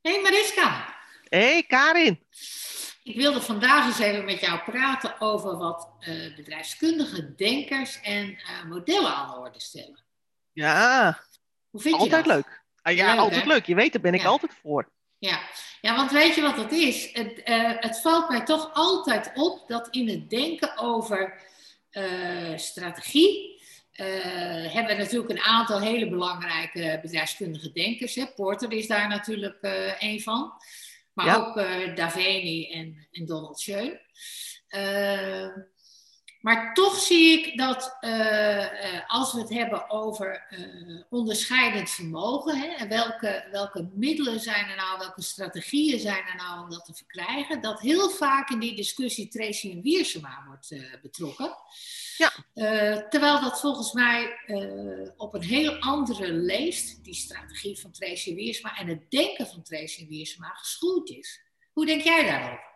Hey Mariska. Hey Karin. Ik wilde vandaag eens even met jou praten over wat uh, bedrijfskundige denkers en uh, modellen aan de orde stellen. Ja, Hoe vind altijd je dat? leuk. Ah, ja, Leuk, altijd hè? leuk. Je weet, daar ben ik altijd voor. Ja. ja, want weet je wat het is? Het, eh, het valt mij toch altijd op dat in het denken over eh, strategie eh, hebben we natuurlijk een aantal hele belangrijke bedrijfskundige denkers. Hè. Porter is daar natuurlijk eh een van. Maar Ja. ook eh Daveni en, en Donald Schoen. Maar toch zie ik dat eh, eh, als we het hebben over eh, onderscheidend vermogen, hè, en welke, welke middelen zijn er nou, welke strategieën zijn er nou om dat te verkrijgen, dat heel vaak in die discussie Tracy en Wiersema wordt betrokken. Ja. Terwijl dat volgens mij op een heel andere leest, die strategie van Tracy en Wiersema en het denken van Tracy en Wiersema, geschoeid is. Hoe denk jij daarover?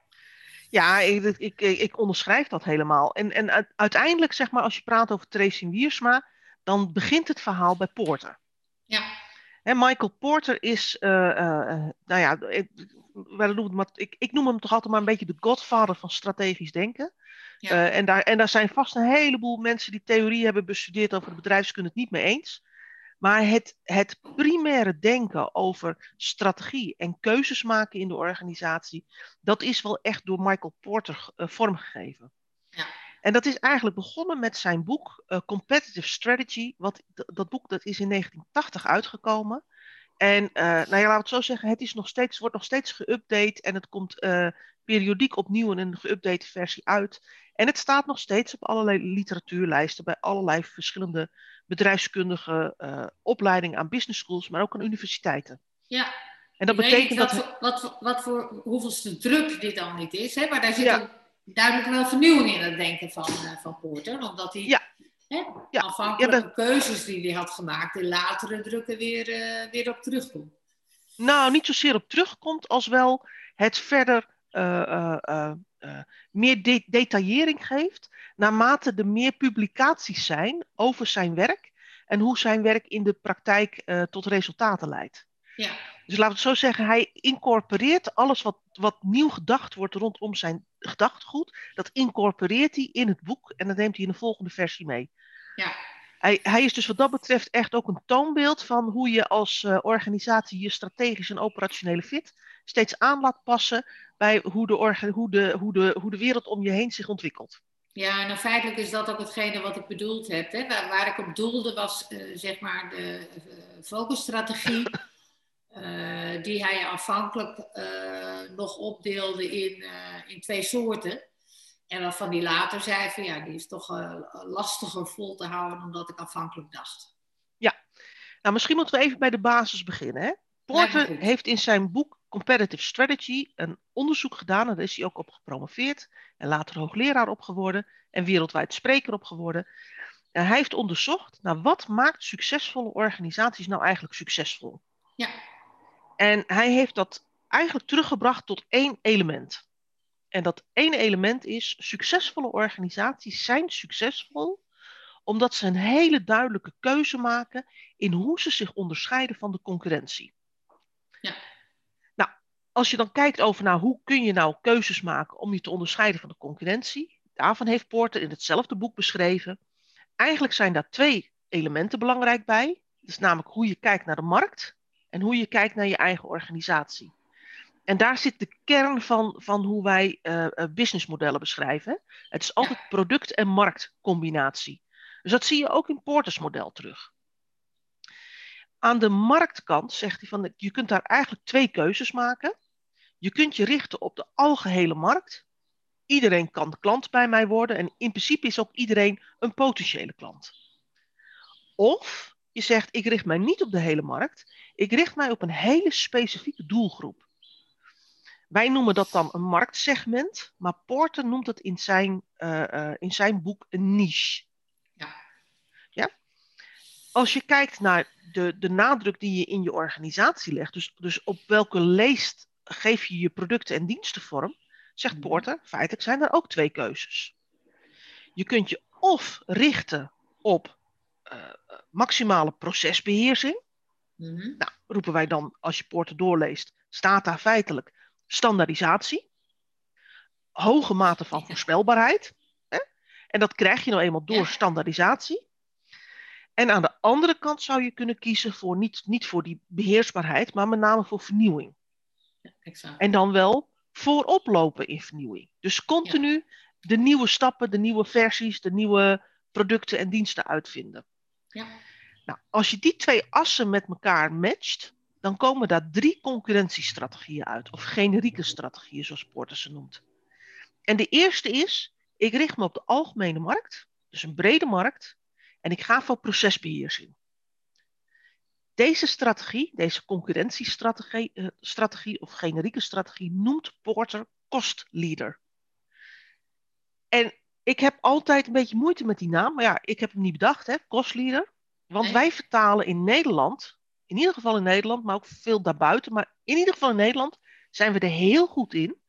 Ja, ik, ik, ik, onderschrijf dat helemaal. En, en uiteindelijk, zeg maar, als je praat over Tracy Wiersma, dan begint het verhaal bij Porter. Ja, Michael Porter is, eh, nou ja, ik, ik, ik noem hem toch altijd maar een beetje de godfather van strategisch denken. Ja. En, daar, en daar zijn vast een heleboel mensen die theorie hebben bestudeerd over de bedrijfskunde het niet mee eens. Maar het, het primaire denken over strategie en keuzes maken in de organisatie, dat is wel echt door Michael Porter eh, vormgegeven. Ja. En dat is eigenlijk begonnen met zijn boek eh, Competitive Strategy. Wat, dat boek dat is in 1980 uitgekomen. En eh, nou ja, laten we het zo zeggen, het is nog steeds, wordt nog steeds geüpdate en het komt periodiek opnieuw in een geüpdate versie uit. En het staat nog steeds op allerlei literatuurlijsten bij allerlei verschillende bedrijfskundige eh, opleidingen aan business schools, maar ook aan universiteiten. ja. En dat betekent dat. wat, voor, wat, wat voor hoeveelste druk dit dan niet is, hè? maar daar zit Ja. ook duidelijk wel vernieuwing in het denken van, eh, van Porter. Omdat hij Ja. hè, Ja. afhankelijke Ja, dat- keuzes die hij had gemaakt in latere drukken weer, eh, weer op terugkomt. nou, niet zozeer op terugkomt, als wel het verder meer de- detaillering geeft, naarmate er meer publicaties zijn over zijn werk en hoe zijn werk in de praktijk eh, tot resultaten leidt. Ja, Dus laten we het zo zeggen, hij incorporeert alles wat, wat nieuw gedacht wordt rondom zijn gedachtegoed, dat incorporeert hij in het boek en dat neemt hij in de volgende versie mee. ja, Hij, hij is dus wat dat betreft echt ook een toonbeeld van hoe je als eh, organisatie je strategische en operationele fit steeds aan laat passen bij hoe de, hoe, de, hoe, de, hoe de wereld om je heen zich ontwikkelt. ja, en dan feitelijk is dat ook hetgene wat ik bedoeld heb. Hè? Waar, waar ik op doelde was eh, zeg maar de eh, focusstrategie. die hij aanvankelijk nog opdeelde in, in twee soorten. En waarvan hij later zei van ja, die is toch eh, lastiger vol te houden dan dat ik aanvankelijk dacht. Nou, misschien moeten we even bij de basis beginnen. Hè? Porter heeft in zijn boek Competitive Strategy een onderzoek gedaan, en daar is hij ook op gepromoveerd en later hoogleraar op geworden en wereldwijd spreker op geworden. En hij heeft onderzocht naar wat maakt succesvolle organisaties nou eigenlijk succesvol. Ja, En hij heeft dat eigenlijk teruggebracht tot één element. En dat ene element is: succesvolle organisaties zijn succesvol omdat ze een hele duidelijke keuze maken in hoe ze zich onderscheiden van de concurrentie. Ja. Nou, als je dan kijkt over nou, hoe kun je nou keuzes maken om je te onderscheiden van de concurrentie, daarvan heeft Porter in hetzelfde boek beschreven. Eigenlijk zijn daar twee elementen belangrijk bij. Dat is namelijk hoe je kijkt naar de markt en hoe je kijkt naar je eigen organisatie. En daar zit de kern van, van hoe wij eh, eh, businessmodellen beschrijven. Het is altijd product- en marktcombinatie. Dus dat zie je ook in Porters model terug. Aan de marktkant zegt hij van je kunt daar eigenlijk twee keuzes maken. Je kunt je richten op de algehele markt. Iedereen kan klant bij mij worden en in principe is ook iedereen een potentiële klant. Of je zegt ik richt mij niet op de hele markt. Ik richt mij op een hele specifieke doelgroep. Wij noemen dat dan een marktsegment, maar Porter noemt het in zijn, uh, uh, in zijn boek een niche. Ja. ja? Als je kijkt naar de, de nadruk die je in je organisatie legt, dus, dus op welke leest geef je je producten en diensten vorm, zegt Mhm. Porter, feitelijk zijn er ook twee keuzes. Je kunt je of richten op uh, maximale procesbeheersing, Mhm. Nou, roepen wij dan, als je Porter doorleest, staat daar feitelijk standaardisatie, hoge mate van voorspelbaarheid. Hè? En dat krijg je nou eenmaal door standaardisatie. En aan de andere kant zou je kunnen kiezen voor niet, niet voor die beheersbaarheid, maar met name voor vernieuwing. Ja, exact. En dan wel voorop lopen in vernieuwing. Dus continu de nieuwe stappen, de nieuwe versies, de nieuwe producten en diensten uitvinden. Ja. Nou, als je die twee assen met elkaar matcht, dan komen daar drie concurrentiestrategieën uit, of generieke strategieën, zoals Porter ze noemt. En de eerste is, ik richt me op de algemene markt, dus een brede markt, en ik ga voor procesbeheersing. Deze strategie, deze concurrentiestrategie eh, strategie of generieke strategie, noemt Porter cost leader. En ik heb altijd een beetje moeite met die naam, maar ja, ik heb hem niet bedacht, hè, cost leader. Want Nee. wij vertalen in Nederland, in ieder geval in Nederland, maar ook veel daarbuiten, maar in ieder geval in Nederland zijn we er heel goed in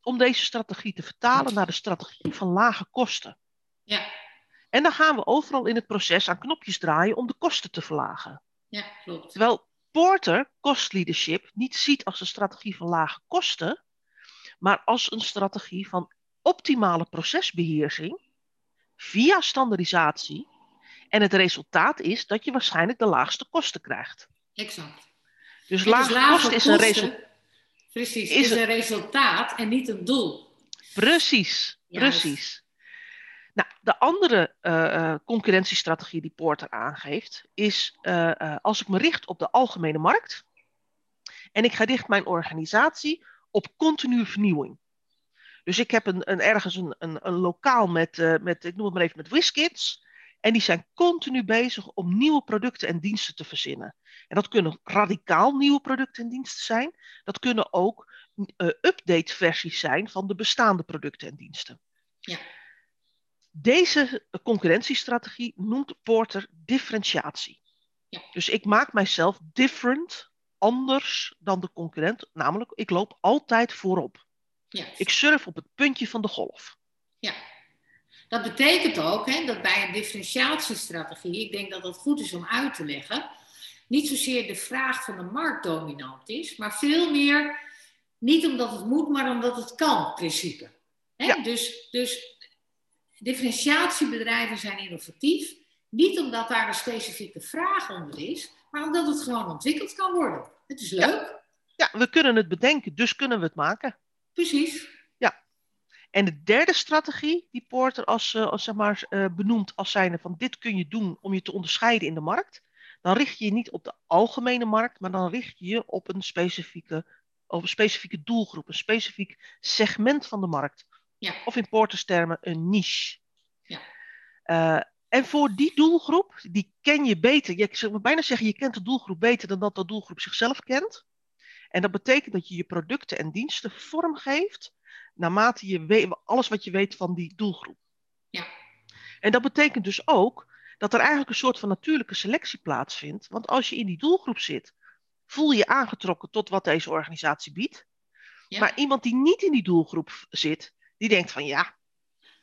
om deze strategie te vertalen naar de strategie van lage kosten. Ja. En dan gaan we overal in het proces aan knopjes draaien om de kosten te verlagen. ja, klopt. Terwijl Porter cost leadership niet ziet als een strategie van lage kosten, maar als een strategie van optimale procesbeheersing via standaardisatie. En het resultaat is dat je waarschijnlijk de laagste kosten krijgt. Exact. Dus dus kosten is een resultaat. Precies, is is een- resultaat en niet een doel. Precies, Juist. precies. Nou, de andere eh, eh, concurrentiestrategie die Porter aangeeft, is eh, als ik me richt op de algemene markt en ik ga richt mijn organisatie op continue vernieuwing. Dus ik heb een, een, ergens een, een, een lokaal met, met, ik noem het maar even, met WizKids. En die zijn continu bezig om nieuwe producten en diensten te verzinnen. En dat kunnen radicaal nieuwe producten en diensten zijn. Dat kunnen ook eh, update-versies zijn van de bestaande producten en diensten. Ja. Deze concurrentiestrategie noemt Porter differentiatie. Ja. Dus ik maak mijzelf different, anders dan de concurrent. Namelijk, ik loop altijd voorop. Ik surf op het puntje van de golf. Dat betekent ook hè, dat bij een differentiatiestrategie, ik denk dat het goed is om uit te leggen, niet zozeer de vraag van de markt dominant is, maar veel meer niet omdat het moet, maar omdat het kan, principe. Hè? Ja. Dus, dus differentiatiebedrijven zijn innovatief, niet omdat daar een specifieke vraag onder is, maar omdat het gewoon ontwikkeld kan worden. Het is leuk, Ja, we kunnen het bedenken, dus kunnen we het maken. precies. En de derde strategie die Porter als, eh, als zeg maar, eh, benoemt als zijnde van dit kun je doen om je te onderscheiden in de markt, dan richt je je niet op de algemene markt, maar dan richt je je op een specifieke, op een specifieke doelgroep, een specifiek segment van de markt. Ja. Of in Porters termen een niche. Ja. Eh, en voor die doelgroep, die ken je beter. Je, zou bijna zeggen, je kent de doelgroep beter dan dat de doelgroep zichzelf kent. En dat betekent dat je je producten en diensten vormgeeft naarmate je weet, alles wat je weet van die doelgroep. Ja. En dat betekent dus ook dat er eigenlijk een soort van natuurlijke selectie plaatsvindt. Want als je in die doelgroep zit, voel je je aangetrokken tot wat deze organisatie biedt. Ja. Maar iemand die niet in die doelgroep zit, die denkt van ja,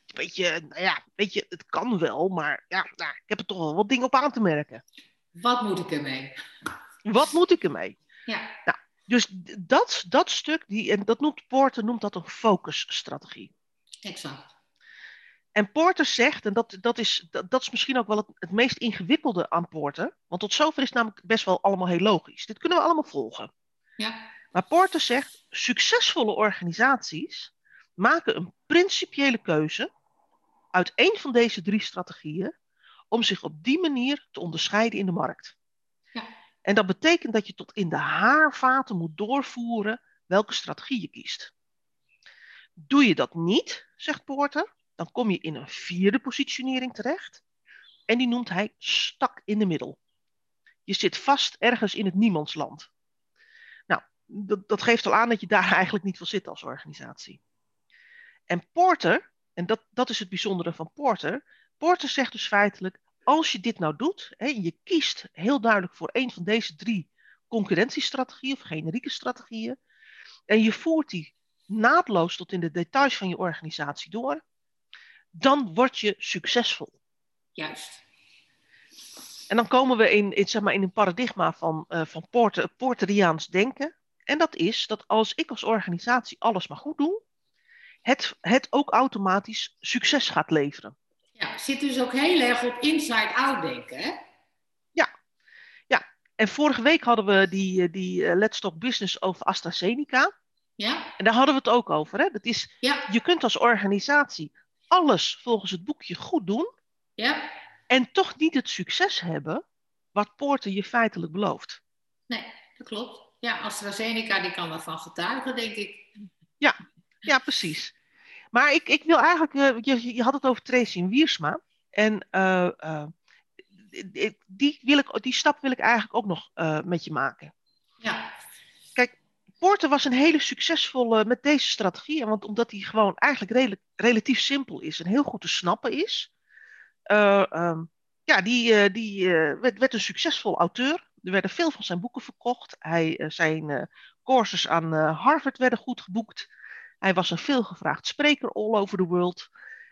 weet je, nou ja, weet je, het kan wel, maar ja, nou, ik heb er toch wel wat dingen op aan te merken. Wat moet ik ermee? Wat moet ik ermee? Ja, Dus dat, dat stuk, die, en dat noemt Porter noemt dat een focusstrategie. exact. En Porter zegt, en dat, dat, is, dat, dat is misschien ook wel het, het meest ingewikkelde aan Porter, want tot zover is het namelijk best wel allemaal heel logisch. Dit kunnen we allemaal volgen. Ja, Maar Porter zegt, succesvolle organisaties maken een principiële keuze uit één van deze drie strategieën om zich op die manier te onderscheiden in de markt. En dat betekent dat je tot in de haarvaten moet doorvoeren welke strategie je kiest. Doe je dat niet, zegt Porter, dan kom je in een vierde positionering terecht. En die noemt hij stak in de middel. Je zit vast ergens in het niemandsland. Nou, dat, dat geeft al aan dat je daar eigenlijk niet wil zitten als organisatie. En Porter, en dat, dat is het bijzondere van Porter. Porter zegt dus feitelijk, als je dit nou doet, hè, je kiest heel duidelijk voor een van deze drie concurrentiestrategieën of generieke strategieën, en je voert die naadloos tot in de details van je organisatie door, dan word je succesvol. juist. En dan komen we in, in, zeg maar, in een paradigma van, uh, van Porter, Porteriaans denken. En dat is dat als ik als organisatie alles maar goed doe, het, het ook automatisch succes gaat leveren. Ja, zit dus ook heel erg op inside-out denken, hè? Ja, ja. En vorige week hadden we die, eh, die uh, Let's Talk Business over AstraZeneca. Ja. En daar hadden we het ook over. Hè? Dat is, Ja. Je kunt als organisatie alles volgens het boekje goed doen. Ja. En toch niet het succes hebben wat Poorten je feitelijk belooft. Nee, dat klopt. Ja, AstraZeneca die kan daarvan getuigen, denk ik. Ja, precies. Maar ik, ik wil eigenlijk, eh, je, je had het over Tracy Wiersma. En eh, eh, die, die, wil ik, die stap wil ik eigenlijk ook nog met je maken. Ja. Poorter was een hele succesvolle met deze strategie. Want omdat hij gewoon eigenlijk redelijk, relatief simpel is en heel goed te snappen is. eh, ehm, ja, die, die werd, werd een succesvol auteur. Er werden veel van zijn boeken verkocht. Hij, zijn courses aan Harvard werden goed geboekt. Hij was een veelgevraagd spreker all over the world.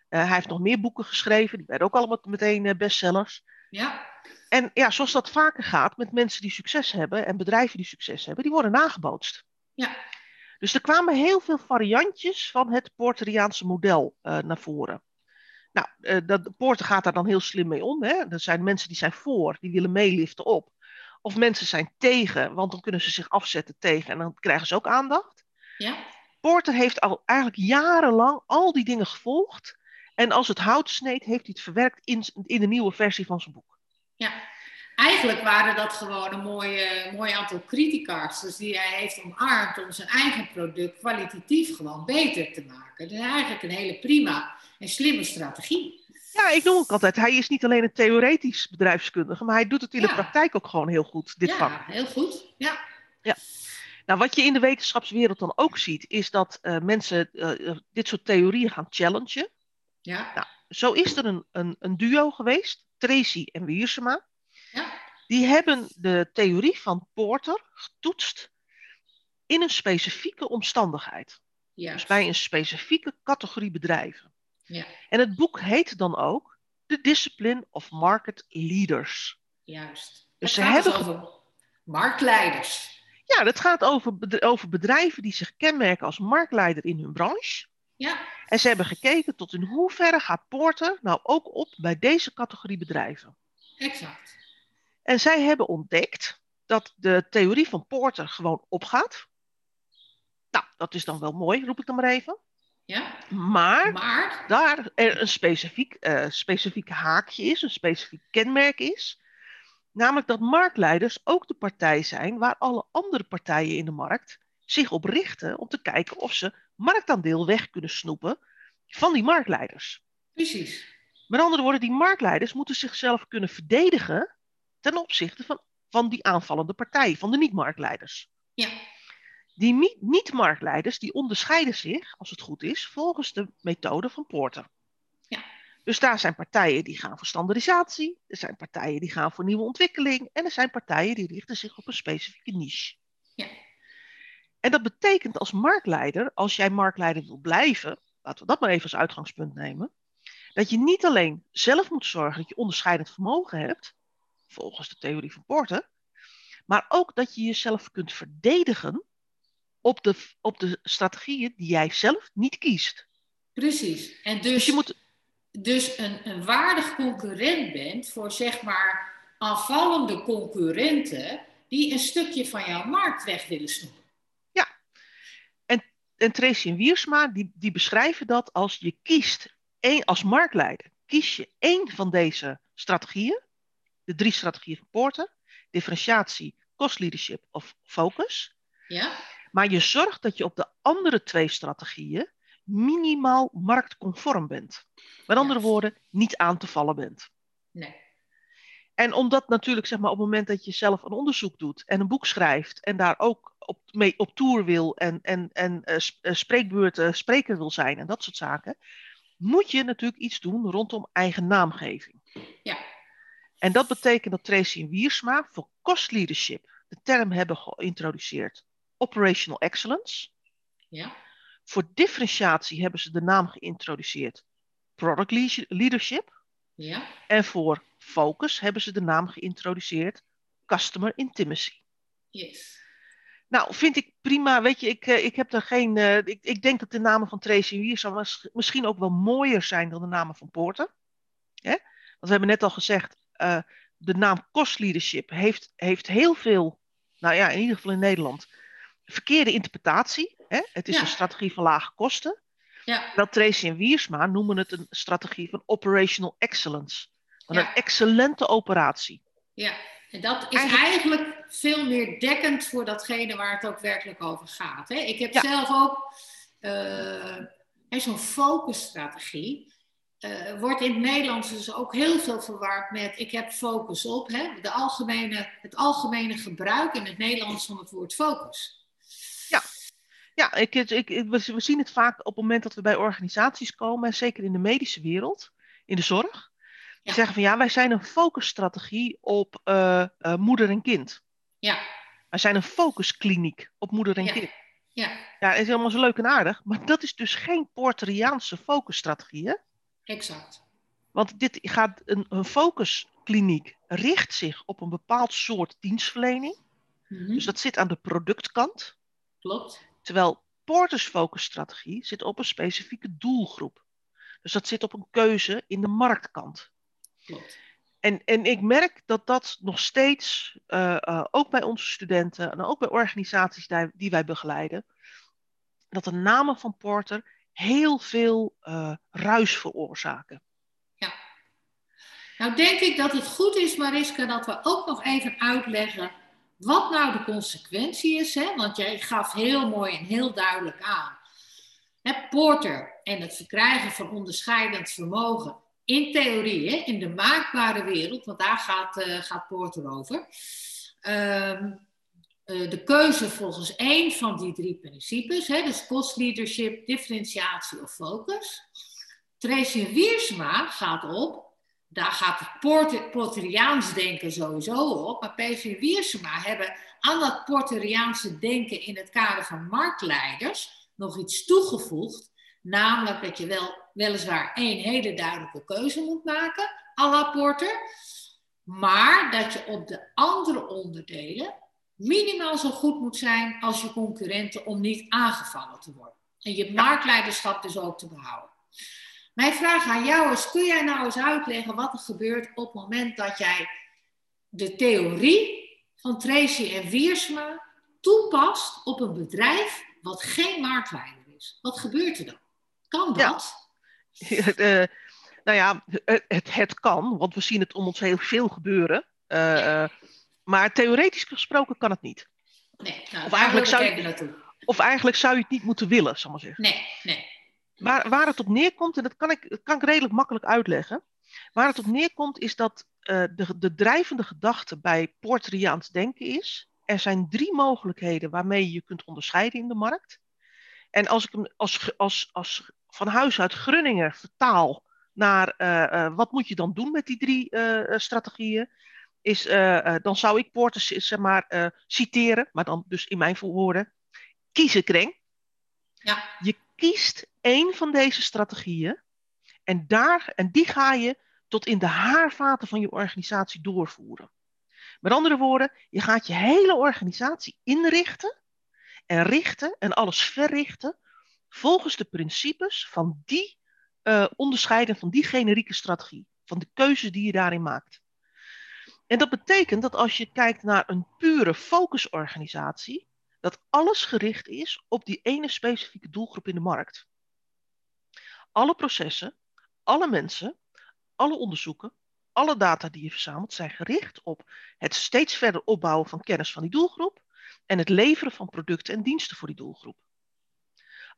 Eh, hij heeft nog meer boeken geschreven. Die werden ook allemaal meteen eh, bestsellers. Ja. En ja, zoals dat vaker gaat met mensen die succes hebben en bedrijven die succes hebben, die worden nagebootst. Ja. Dus er kwamen heel veel variantjes van het Porteriaanse model eh, naar voren. Nou, eh, dat, Porter gaat daar dan heel slim mee om. Hè? Er zijn mensen die zijn voor, die willen meeliften op. Of mensen zijn tegen, want dan kunnen ze zich afzetten tegen en dan krijgen ze ook aandacht. Ja. Porter heeft al eigenlijk jarenlang al die dingen gevolgd. En als het hout sneed, heeft hij het verwerkt in, in de nieuwe versie van zijn boek. Ja, eigenlijk waren dat gewoon een mooie, mooi aantal criticasters die hij heeft omarmd om zijn eigen product kwalitatief gewoon beter te maken. Dus eigenlijk een hele prima en slimme strategie. Ja, ik noem ook altijd, hij is niet alleen een theoretisch bedrijfskundige, maar hij doet het in Ja. de praktijk ook gewoon heel goed, dit ja, vak. heel goed. Ja, Nou, wat je in de wetenschapswereld dan ook ziet, is dat eh, mensen eh, dit soort theorieën gaan challengen. ja, Nou, Zo is er een, een, een duo geweest, Tracy en Wiersema. ja, Die hebben de theorie van Porter getoetst in een specifieke omstandigheid. ja, Dus bij een specifieke categorie bedrijven. ja, En het boek heet dan ook The Discipline of Market Leaders. juist. Dus Het ze dus hebben marktleiders. Ja, dat gaat over, over bedrijven die zich kenmerken als marktleider in hun branche. Ja, En ze hebben gekeken tot in hoeverre gaat Porter nou ook op bij deze categorie bedrijven. exact. En zij hebben ontdekt dat de theorie van Porter gewoon opgaat. Nou, dat is dan wel mooi, roep ik dan maar even. Ja, Maar maar, daar er een specifiek, eh, specifiek haakje is, een specifiek kenmerk is. Namelijk dat marktleiders ook de partij zijn waar alle andere partijen in de markt zich op richten om te kijken of ze marktaandeel weg kunnen snoepen van die marktleiders. precies. Met andere woorden, die marktleiders moeten zichzelf kunnen verdedigen ten opzichte van, van die aanvallende partij, van de niet-marktleiders. Ja, Die niet- niet-marktleiders die onderscheiden zich, als het goed is, volgens de methode van Porter. Dus daar zijn partijen die gaan voor standaardisatie, er zijn partijen die gaan voor nieuwe ontwikkeling en er zijn partijen die richten zich op een specifieke niche. Ja. En dat betekent als marktleider, als jij marktleider wil blijven, laten we dat maar even als uitgangspunt nemen, dat je niet alleen zelf moet zorgen dat je onderscheidend vermogen hebt, volgens de theorie van Porter, maar ook dat je jezelf kunt verdedigen op de, op de strategieën die jij zelf niet kiest. precies. En Dus dus, je moet, dus een, een waardig concurrent bent voor zeg maar aanvallende concurrenten die een stukje van jouw markt weg willen snoepen. en Tracy en Wiersma, die, die beschrijven dat als je kiest, één, als marktleider, kies je één van deze strategieën, de drie strategieën van Porter, differentiatie, cost leadership of focus, Ja, maar je zorgt dat je op de andere twee strategieën minimaal marktconform bent. Met andere woorden, niet aan te vallen bent. nee. En omdat natuurlijk zeg maar, op het moment dat je zelf een onderzoek doet en een boek schrijft en daar ook op, mee op tour wil en, en, en spreekbeurten spreker wil zijn en dat soort zaken, moet je natuurlijk iets doen rondom eigen naamgeving. Ja. En dat betekent dat Tracy en Wiersma voor cost leadership de term hebben geïntroduceerd operational excellence. Ja, Voor differentiatie hebben ze de naam geïntroduceerd product leadership. Ja. En voor focus hebben ze de naam geïntroduceerd Customer Intimacy. Yes. Nou, vind ik prima. Weet je, ik, eh, ik heb er geen. eh, ik, ik denk dat de namen van Tracy Wiersma misschien ook wel mooier zijn dan de namen van Porter. Hè? Want we hebben net al gezegd, eh, de naam Cost Leadership heeft, heeft heel veel, nou ja, in ieder geval in Nederland, verkeerde interpretatie. Hè? Het is Ja. een strategie van lage kosten. Ja, Terwijl Tracy en Wiersma noemen het een strategie van operational excellence. Van Ja. een excellente operatie. ja. En dat is Eigenlijk- eigenlijk veel meer dekkend voor datgene waar het ook werkelijk over gaat. Hè? Ik heb Ja. zelf ook hè, zo'n focusstrategie. eh, wordt in het Nederlands dus ook heel veel verward met ik heb focus op. Hè? De algemene, het algemene gebruik in het Nederlands van het woord focus. Ja, ik, ik, ik- we zien het vaak op het moment dat we bij organisaties komen, en zeker in de medische wereld, in de zorg. Die Ja. zeggen van ja, wij zijn een focusstrategie op eh, eh, moeder en kind. Ja, Wij zijn een focuskliniek op moeder en Ja. kind. ja, Ja, het is helemaal zo leuk en aardig, maar dat is dus geen Porteriaanse focusstrategie. Hè? exact. Want dit gaat een, een focuskliniek richt zich op een bepaald soort dienstverlening. Mhm, Dus dat zit aan de productkant. Klopt. Terwijl Porters focusstrategie zit op een specifieke doelgroep. Dus dat zit op een keuze in de marktkant. Klopt. En, en ik merk dat dat nog steeds, eh, eh, ook bij onze studenten en ook bij organisaties die, die wij begeleiden, dat de namen van Porter heel veel eh, ruis veroorzaken. Nou denk ik dat het goed is, Mariska, dat we ook nog even uitleggen wat nou de consequentie is. Hè? Want jij gaf heel mooi en heel duidelijk aan. Hè, Porter en het verkrijgen van onderscheidend vermogen. In theorie, hè, in de maakbare wereld, want daar gaat, eh, gaat Porter over. Ehm, eh, de keuze volgens één van die drie principes, hè, dus cost leadership, differentiatie of focus. Tracy Wiersma gaat op daar gaat het Porter, Porteriaans denken sowieso op. Maar PV Wiersema hebben aan dat Porteriaanse denken in het kader van marktleiders nog iets toegevoegd. Namelijk dat je wel, weliswaar één hele duidelijke keuze moet maken, à la Porter. Maar dat je op de andere onderdelen minimaal zo goed moet zijn als je concurrenten om niet aangevallen te worden. En je marktleiderschap dus ook te behouden. Mijn vraag aan jou is, kun jij nou eens uitleggen wat er gebeurt op het moment dat jij de theorie van Tracy en Wiersma toepast op een bedrijf wat geen marktleider is? Wat gebeurt er dan? Kan Ja. dat? Eh, nou ja, het, het, kan, want we zien het om ons heel veel gebeuren. Eh, eh, maar theoretisch gesproken kan het niet. Nee, nou, Of eigenlijk zou je-. Of eigenlijk zou je het niet moeten willen, zal ik maar zeggen. Nee, nee. Waar, waar het op neerkomt, en dat kan ik, dat kan ik redelijk makkelijk uitleggen. Waar het op neerkomt is dat eh, de, de drijvende gedachte bij Porteriaans denken is. Er zijn drie mogelijkheden waarmee je je kunt onderscheiden in de markt. En als ik hem als, als, als van huis uit Grunninger vertaal naar eh, eh, wat moet je dan doen met die drie strategieën, is, dan zou ik Porter zeg maar, citeren, maar dan dus in mijn woorden. Kiezen kreng. Ja, Je kiest één van deze strategieën en, daar, en die ga je tot in de haarvaten van je organisatie doorvoeren. Met andere woorden, je gaat je hele organisatie inrichten en richten en alles verrichten volgens de principes van die eh onderscheiden, van die generieke strategie, van de keuzes die je daarin maakt. En dat betekent dat als je kijkt naar een pure focusorganisatie, dat alles gericht is op die ene specifieke doelgroep in de markt. Alle processen, alle mensen, alle onderzoeken, alle data die je verzamelt zijn gericht op het steeds verder opbouwen van kennis van die doelgroep en het leveren van producten en diensten voor die doelgroep.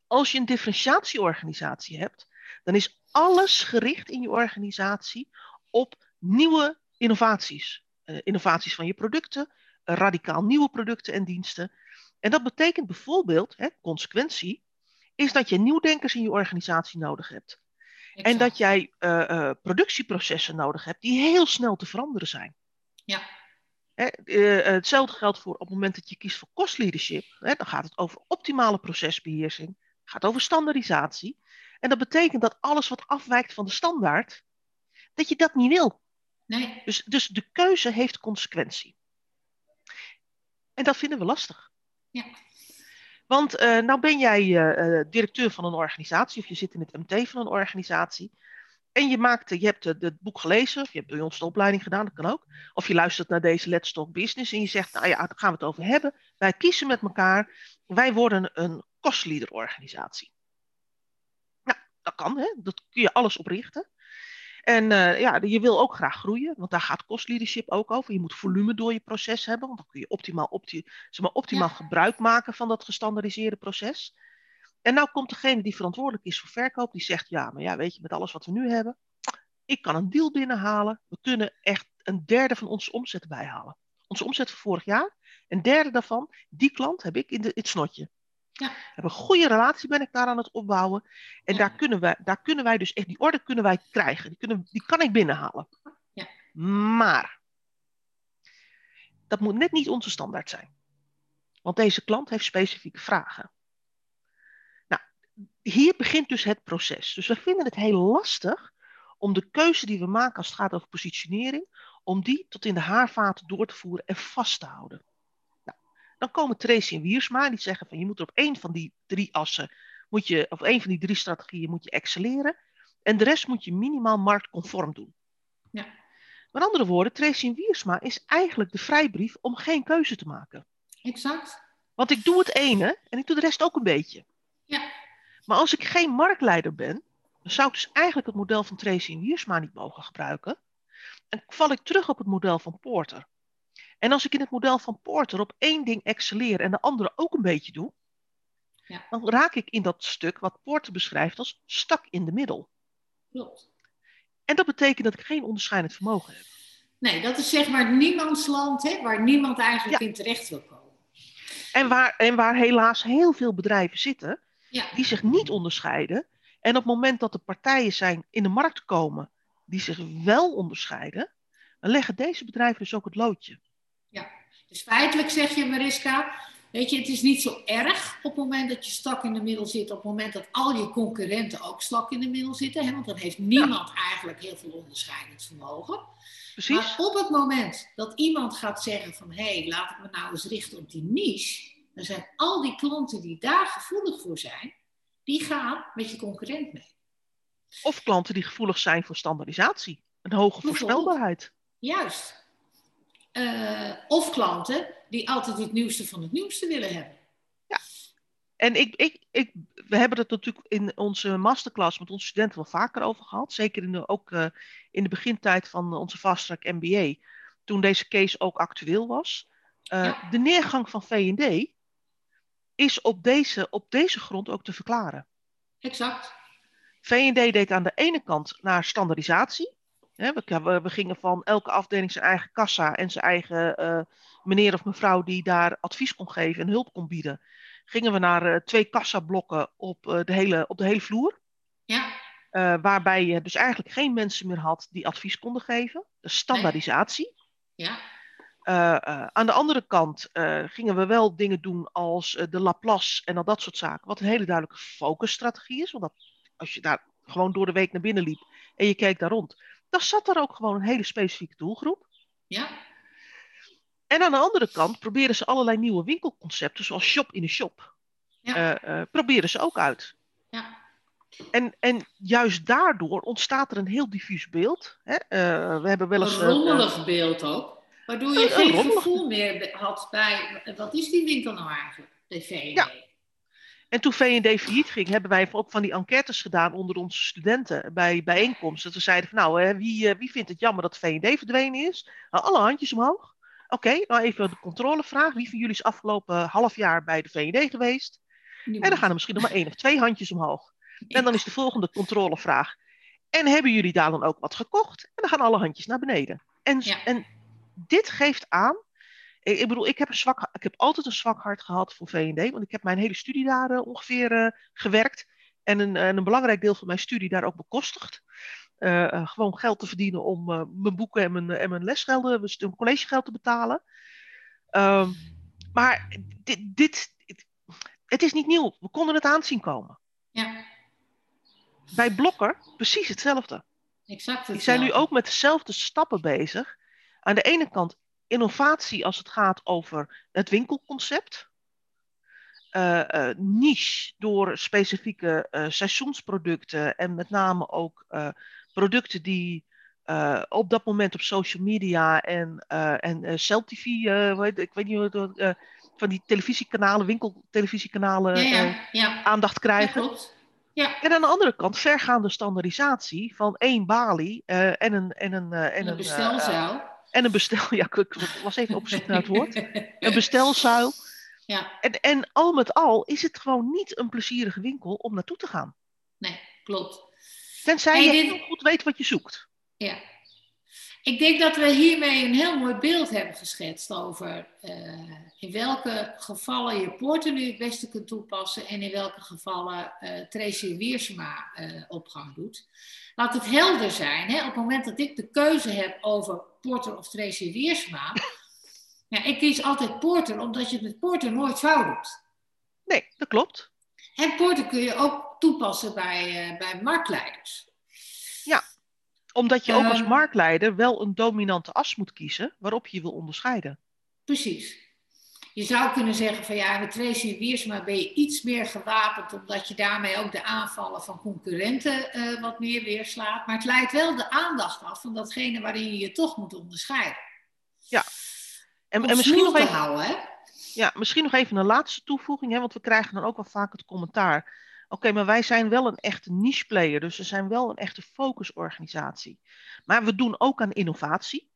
Als je een differentiatieorganisatie hebt, dan is alles gericht in je organisatie op nieuwe innovaties. Uh, innovaties van je producten, radicaal nieuwe producten en diensten. En dat betekent bijvoorbeeld, hè, consequentie, is dat je nieuwdenkers in je organisatie nodig hebt. Exact. En dat jij uh, uh, productieprocessen nodig hebt die heel snel te veranderen zijn. Ja. Hè, uh, hetzelfde geldt voor op het moment dat je kiest voor cost leadership. Hè, dan gaat het over optimale procesbeheersing, gaat over standaardisatie. En dat betekent dat alles wat afwijkt van de standaard, dat je dat niet wil. Nee. Dus, dus de keuze heeft consequentie. En dat vinden we lastig. Ja. Want uh, nou ben jij uh, directeur van een organisatie, of je zit in het MT van een organisatie. En je, maakt, je hebt het boek gelezen, of je hebt bij ons de opleiding gedaan, dat kan ook. Of je luistert naar deze Let's Talk Business en je zegt, nou ja, daar gaan we het over hebben. Wij kiezen met elkaar, wij worden een kostleader organisatie. Nou, dat kan, hè? dat kun je alles oprichten. En uh, ja, je wil ook graag groeien, want daar gaat kostleadership ook over. Je moet volume door je proces hebben, want dan kun je optimaal, opti zeg maar, optimaal ja. gebruik maken van dat gestandardiseerde proces. En nou komt degene die verantwoordelijk is voor verkoop, die zegt, ja, maar ja, weet je, met alles wat we nu hebben, ik kan een deal binnenhalen. We kunnen echt een derde van onze omzet bijhalen. Onze omzet van vorig jaar, een derde daarvan, die klant heb ik in, de, in het snotje. Ja. Een goede relatie ben ik daar aan het opbouwen. En Ja. daar, kunnen wij, daar kunnen wij dus echt, die orde kunnen wij krijgen. Die, kunnen, die kan ik binnenhalen. Ja. Maar, dat moet net niet onze standaard zijn. Want deze klant heeft specifieke vragen. Nou, hier begint dus het proces. Dus we vinden het heel lastig om de keuze die we maken als het gaat over positionering, om die tot in de haarvaten door te voeren en vast te houden. Dan komen Tracy en Wiersma die zeggen van je moet er op één van die drie assen, moet je, of één van die drie strategieën moet je excelleren en de rest moet je minimaal marktconform doen. Ja. Met andere woorden, Tracy en Wiersma is eigenlijk de vrijbrief om geen keuze te maken. Exact. Want ik doe het ene en ik doe de rest ook een beetje. Ja. Maar als ik geen marktleider ben, dan zou ik dus eigenlijk het model van Tracy en Wiersma niet mogen gebruiken. En val ik terug op het model van Porter. En als ik in het model van Porter op één ding excelleer en de andere ook een beetje doe, Ja. dan raak ik in dat stuk wat Porter beschrijft als stak in de middel. Klopt. En dat betekent dat ik geen onderscheidend vermogen heb. Nee, dat is zeg maar niemands land, hè, waar niemand eigenlijk in terecht wil komen. En waar, en waar helaas heel veel bedrijven zitten Ja. die zich niet onderscheiden. En op het moment dat er partijen zijn in de markt komen die zich wel onderscheiden, dan leggen deze bedrijven dus ook het loodje. Dus feitelijk zeg je, Mariska, weet je, het is niet zo erg op het moment dat je stak in de middel zit, op het moment dat al je concurrenten ook slak in de middel zitten, hè, want dan heeft niemand eigenlijk heel veel onderscheidend vermogen. Precies? Maar op het moment dat iemand gaat zeggen van, hé, hey, laat ik me nou eens richten op die niche, dan zijn al die klanten die daar gevoelig voor zijn, die gaan met je concurrent mee. Of klanten die gevoelig zijn voor standaardisatie. Een hoge voorspelbaarheid. Juist. Eh, of klanten die altijd het nieuwste van het nieuwste willen hebben. En ik, ik, ik, we hebben het natuurlijk in onze masterclass met onze studenten wel vaker over gehad. Zeker in de, ook eh, in de begintijd van onze Fast Track MBA. Toen deze case ook actueel was. Eh, Ja. De neergang van V&D is op deze, op deze grond ook te verklaren. Exact. V&D deed aan de ene kant naar standaardisatie. We, we, gingen van elke afdeling zijn eigen kassa en zijn eigen eh, meneer of mevrouw die daar advies kon geven en hulp kon bieden. Gingen we naar eh, twee kassablokken op, eh, de hele, op de hele vloer. Ja, waarbij je dus eigenlijk geen mensen meer had die advies konden geven. Dus standaardisatie. ja, aan de andere kant gingen we wel dingen doen als de Laplace en al dat soort zaken. Wat een hele duidelijke focusstrategie is. Want dat, als je daar gewoon door de week naar binnen liep en je keek daar rond, dan zat er ook gewoon een hele specifieke doelgroep. ja, En aan de andere kant proberen ze allerlei nieuwe winkelconcepten, zoals shop in een shop. ja, eh, proberen ze ook uit. ja. En, en juist daardoor ontstaat er een heel diffuus beeld. Hè? Eh, we hebben wel eens. Een rommelig beeld ook. Waardoor je Een- een geen rommelig- gevoel meer had bij, wat is die winkel nou eigenlijk? V&D. Ja. En toen V&D failliet ging, hebben wij ook van die enquêtes gedaan onder onze studenten bij bijeenkomsten. Dat we zeiden van nou, hè, wie, eh, wie vindt het jammer dat V&D verdwenen is? Nou, alle handjes omhoog. Oké, nou even de controlevraag. Wie van jullie is afgelopen half jaar bij de V&D geweest? En dan gaan er misschien nog maar één of twee handjes omhoog. En dan is de volgende controlevraag. En hebben jullie daar dan ook wat gekocht? En dan gaan alle handjes naar beneden. En, Ja. en dit geeft aan. Ik, ik bedoel, ik heb, een zwak, ik heb altijd een zwak hart gehad voor V&D. Want ik heb mijn hele studie daar eh, ongeveer eh, gewerkt. En een, en een belangrijk deel van mijn studie daar ook bekostigd. Eh, eh, gewoon geld te verdienen om eh, mijn boeken en mijn, en mijn lesgelden, mijn collegegeld te betalen. Ehm, maar dit, dit, het is niet nieuw. We konden het aanzien komen. Ja, Bij Blokker precies hetzelfde. exact Die zijn nu ook met dezelfde stappen bezig. Aan de ene kant innovatie als het gaat over het winkelconcept. Uh, uh, niche door specifieke uh, seizoensproducten en met name ook producten die op dat moment op social media en, en Cell TV, ik weet niet hoe van die televisiekanalen, winkeltelevisiekanalen ja, ja, ja. aandacht krijgen. Klopt. Ja. En aan de andere kant vergaande standaardisatie van één balie en een, en een, en een bestelzuil. En een bestel, ja, ik was even op zoek naar het woord. Een bestelzuil. Ja. En, en al met al is het gewoon niet een plezierige winkel om naartoe te gaan. Nee, klopt. Tenzij Hey, je dit- heel goed weet wat je zoekt. Ja. Ik denk dat we hiermee een heel mooi beeld hebben geschetst over eh, in welke gevallen je Poorten nu het beste kunt toepassen en in welke gevallen eh Tracy Wiersma eh, opgang doet. Laat het helder zijn, hè? op het moment dat ik de keuze heb over Porter of Tracy Wiersma, ja, ik kies altijd Porter omdat je het met Porter nooit fout doet. Nee, dat klopt. En Porter kun je ook toepassen bij, bij marktleiders. Omdat je ook als Ehm. marktleider wel een dominante as moet kiezen waarop je je wil onderscheiden. Precies. Je zou kunnen zeggen van ja, met Tracy Wiersma ben je iets meer gewapend, omdat je daarmee ook de aanvallen van concurrenten eh, wat meer weerslaat. Maar het leidt wel de aandacht af van datgene waarin je je toch moet onderscheiden. En, Om en misschien, nog even, houden, hè? ja, misschien nog even een laatste toevoeging, hè, want we krijgen dan ook wel vaak het commentaar. Oké, maar wij zijn wel een echte niche player, dus we zijn wel een echte focusorganisatie. Maar we doen ook aan innovatie.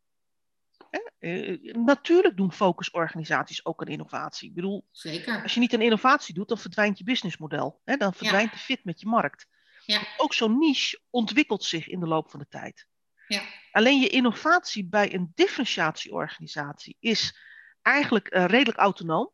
Eh, natuurlijk doen focusorganisaties ook aan innovatie. Ik bedoel, Zeker. als je niet aan innovatie doet, dan verdwijnt je businessmodel. Hè? Dan verdwijnt de fit met je markt. Ja. Ook zo'n niche ontwikkelt zich in de loop van de tijd. Ja. Alleen je innovatie bij een differentiatieorganisatie is eigenlijk eh, redelijk autonoom.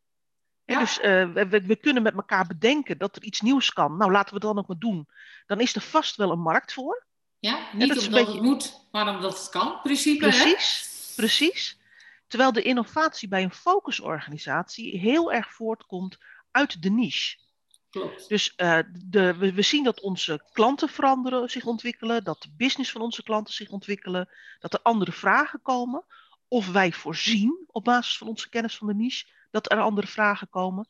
Hè, Ja. Dus eh, we, we- kunnen met elkaar bedenken dat er iets nieuws kan. Nou, laten we dat dan ook maar doen. Dan is er vast wel een markt voor. Ja, niet dat is een omdat beetje- het moet, maar omdat het kan. Principe, hè? Precies, precies. Terwijl de innovatie bij een focusorganisatie heel erg voortkomt uit de niche. Klopt. Dus eh, de, we, we zien dat onze klanten veranderen, zich ontwikkelen, dat de business van onze klanten zich ontwikkelen, dat er andere vragen komen. Of wij voorzien op basis van onze kennis van de niche dat er andere vragen komen.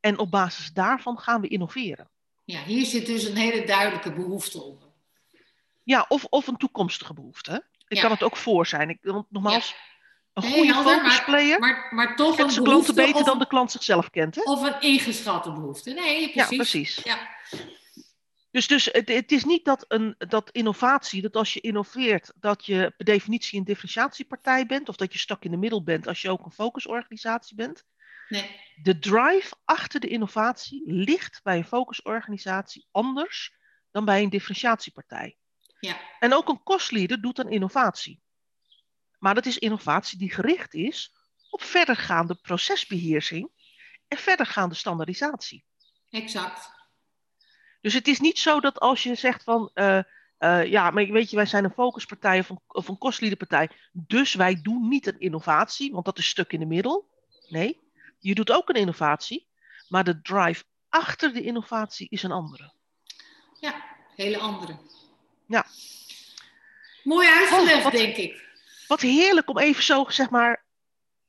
En op basis daarvan gaan we innoveren. Ja, hier zit dus een hele duidelijke behoefte onder. Ja, of, of een toekomstige behoefte. Ik Ja. kan het ook voor zijn. Ik, want nogmaals, een Nee, goede helder, focusplayer Maar, maar toch kent een zijn klanten behoefte beter of, dan de klant zichzelf kent. Hè? of een ingeschatte behoefte. Nee, precies. Ja, precies. Ja. Dus, dus het, het is niet dat, een, dat innovatie, dat als je innoveert, dat je per definitie een differentiatiepartij bent, of dat je stak in de middel bent als je ook een focusorganisatie bent. Nee. De drive achter de innovatie ligt bij een focusorganisatie anders dan bij een differentiatiepartij. Ja. En ook een kostleader doet aan innovatie. Maar dat is innovatie die gericht is op verdergaande procesbeheersing en verdergaande standaardisatie. Exact. Dus het is niet zo dat als je zegt van, eh, eh, ja, maar weet je, wij zijn een focuspartij of een, of een kostleaderpartij, dus wij doen niet een innovatie, want dat is stuk in de middel. Nee, je doet ook een innovatie, maar de drive achter de innovatie is een andere. Ja, hele andere. Ja. Mooi uitgelegd, Oh, wat- denk ik. Wat heerlijk om even zo, zeg maar,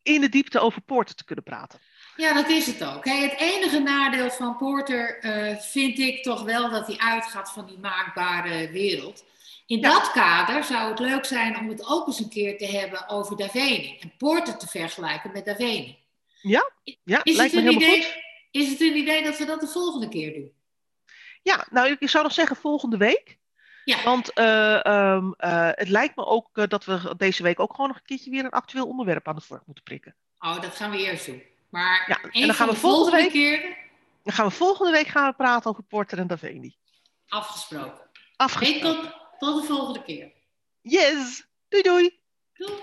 in de diepte over poorten te kunnen praten. Ja, dat is het ook. Het enige nadeel van Porter eh, vind ik toch wel dat hij uitgaat van die maakbare wereld. In Ja. dat kader zou het leuk zijn om het ook eens een keer te hebben over Daveni. En Porter te vergelijken met Daveni. Ja, ja Is lijkt het, me een helemaal idee, goed. is het een idee dat we dat de volgende keer doen? Ja, nou, ik zou nog zeggen volgende week. Ja, Want eh, ehm, eh, het lijkt me ook eh, dat we deze week ook gewoon nog een keertje weer een actueel onderwerp aan de vork moeten prikken. oh, dat gaan we eerst doen. Maar Ja, en dan gaan we de volgende volgende week- keer Dan gaan we volgende week gaan we praten over Porter en Daveni. afgesproken. Afgesproken. tot, tot de volgende keer. Yes! Doei doei! Doei!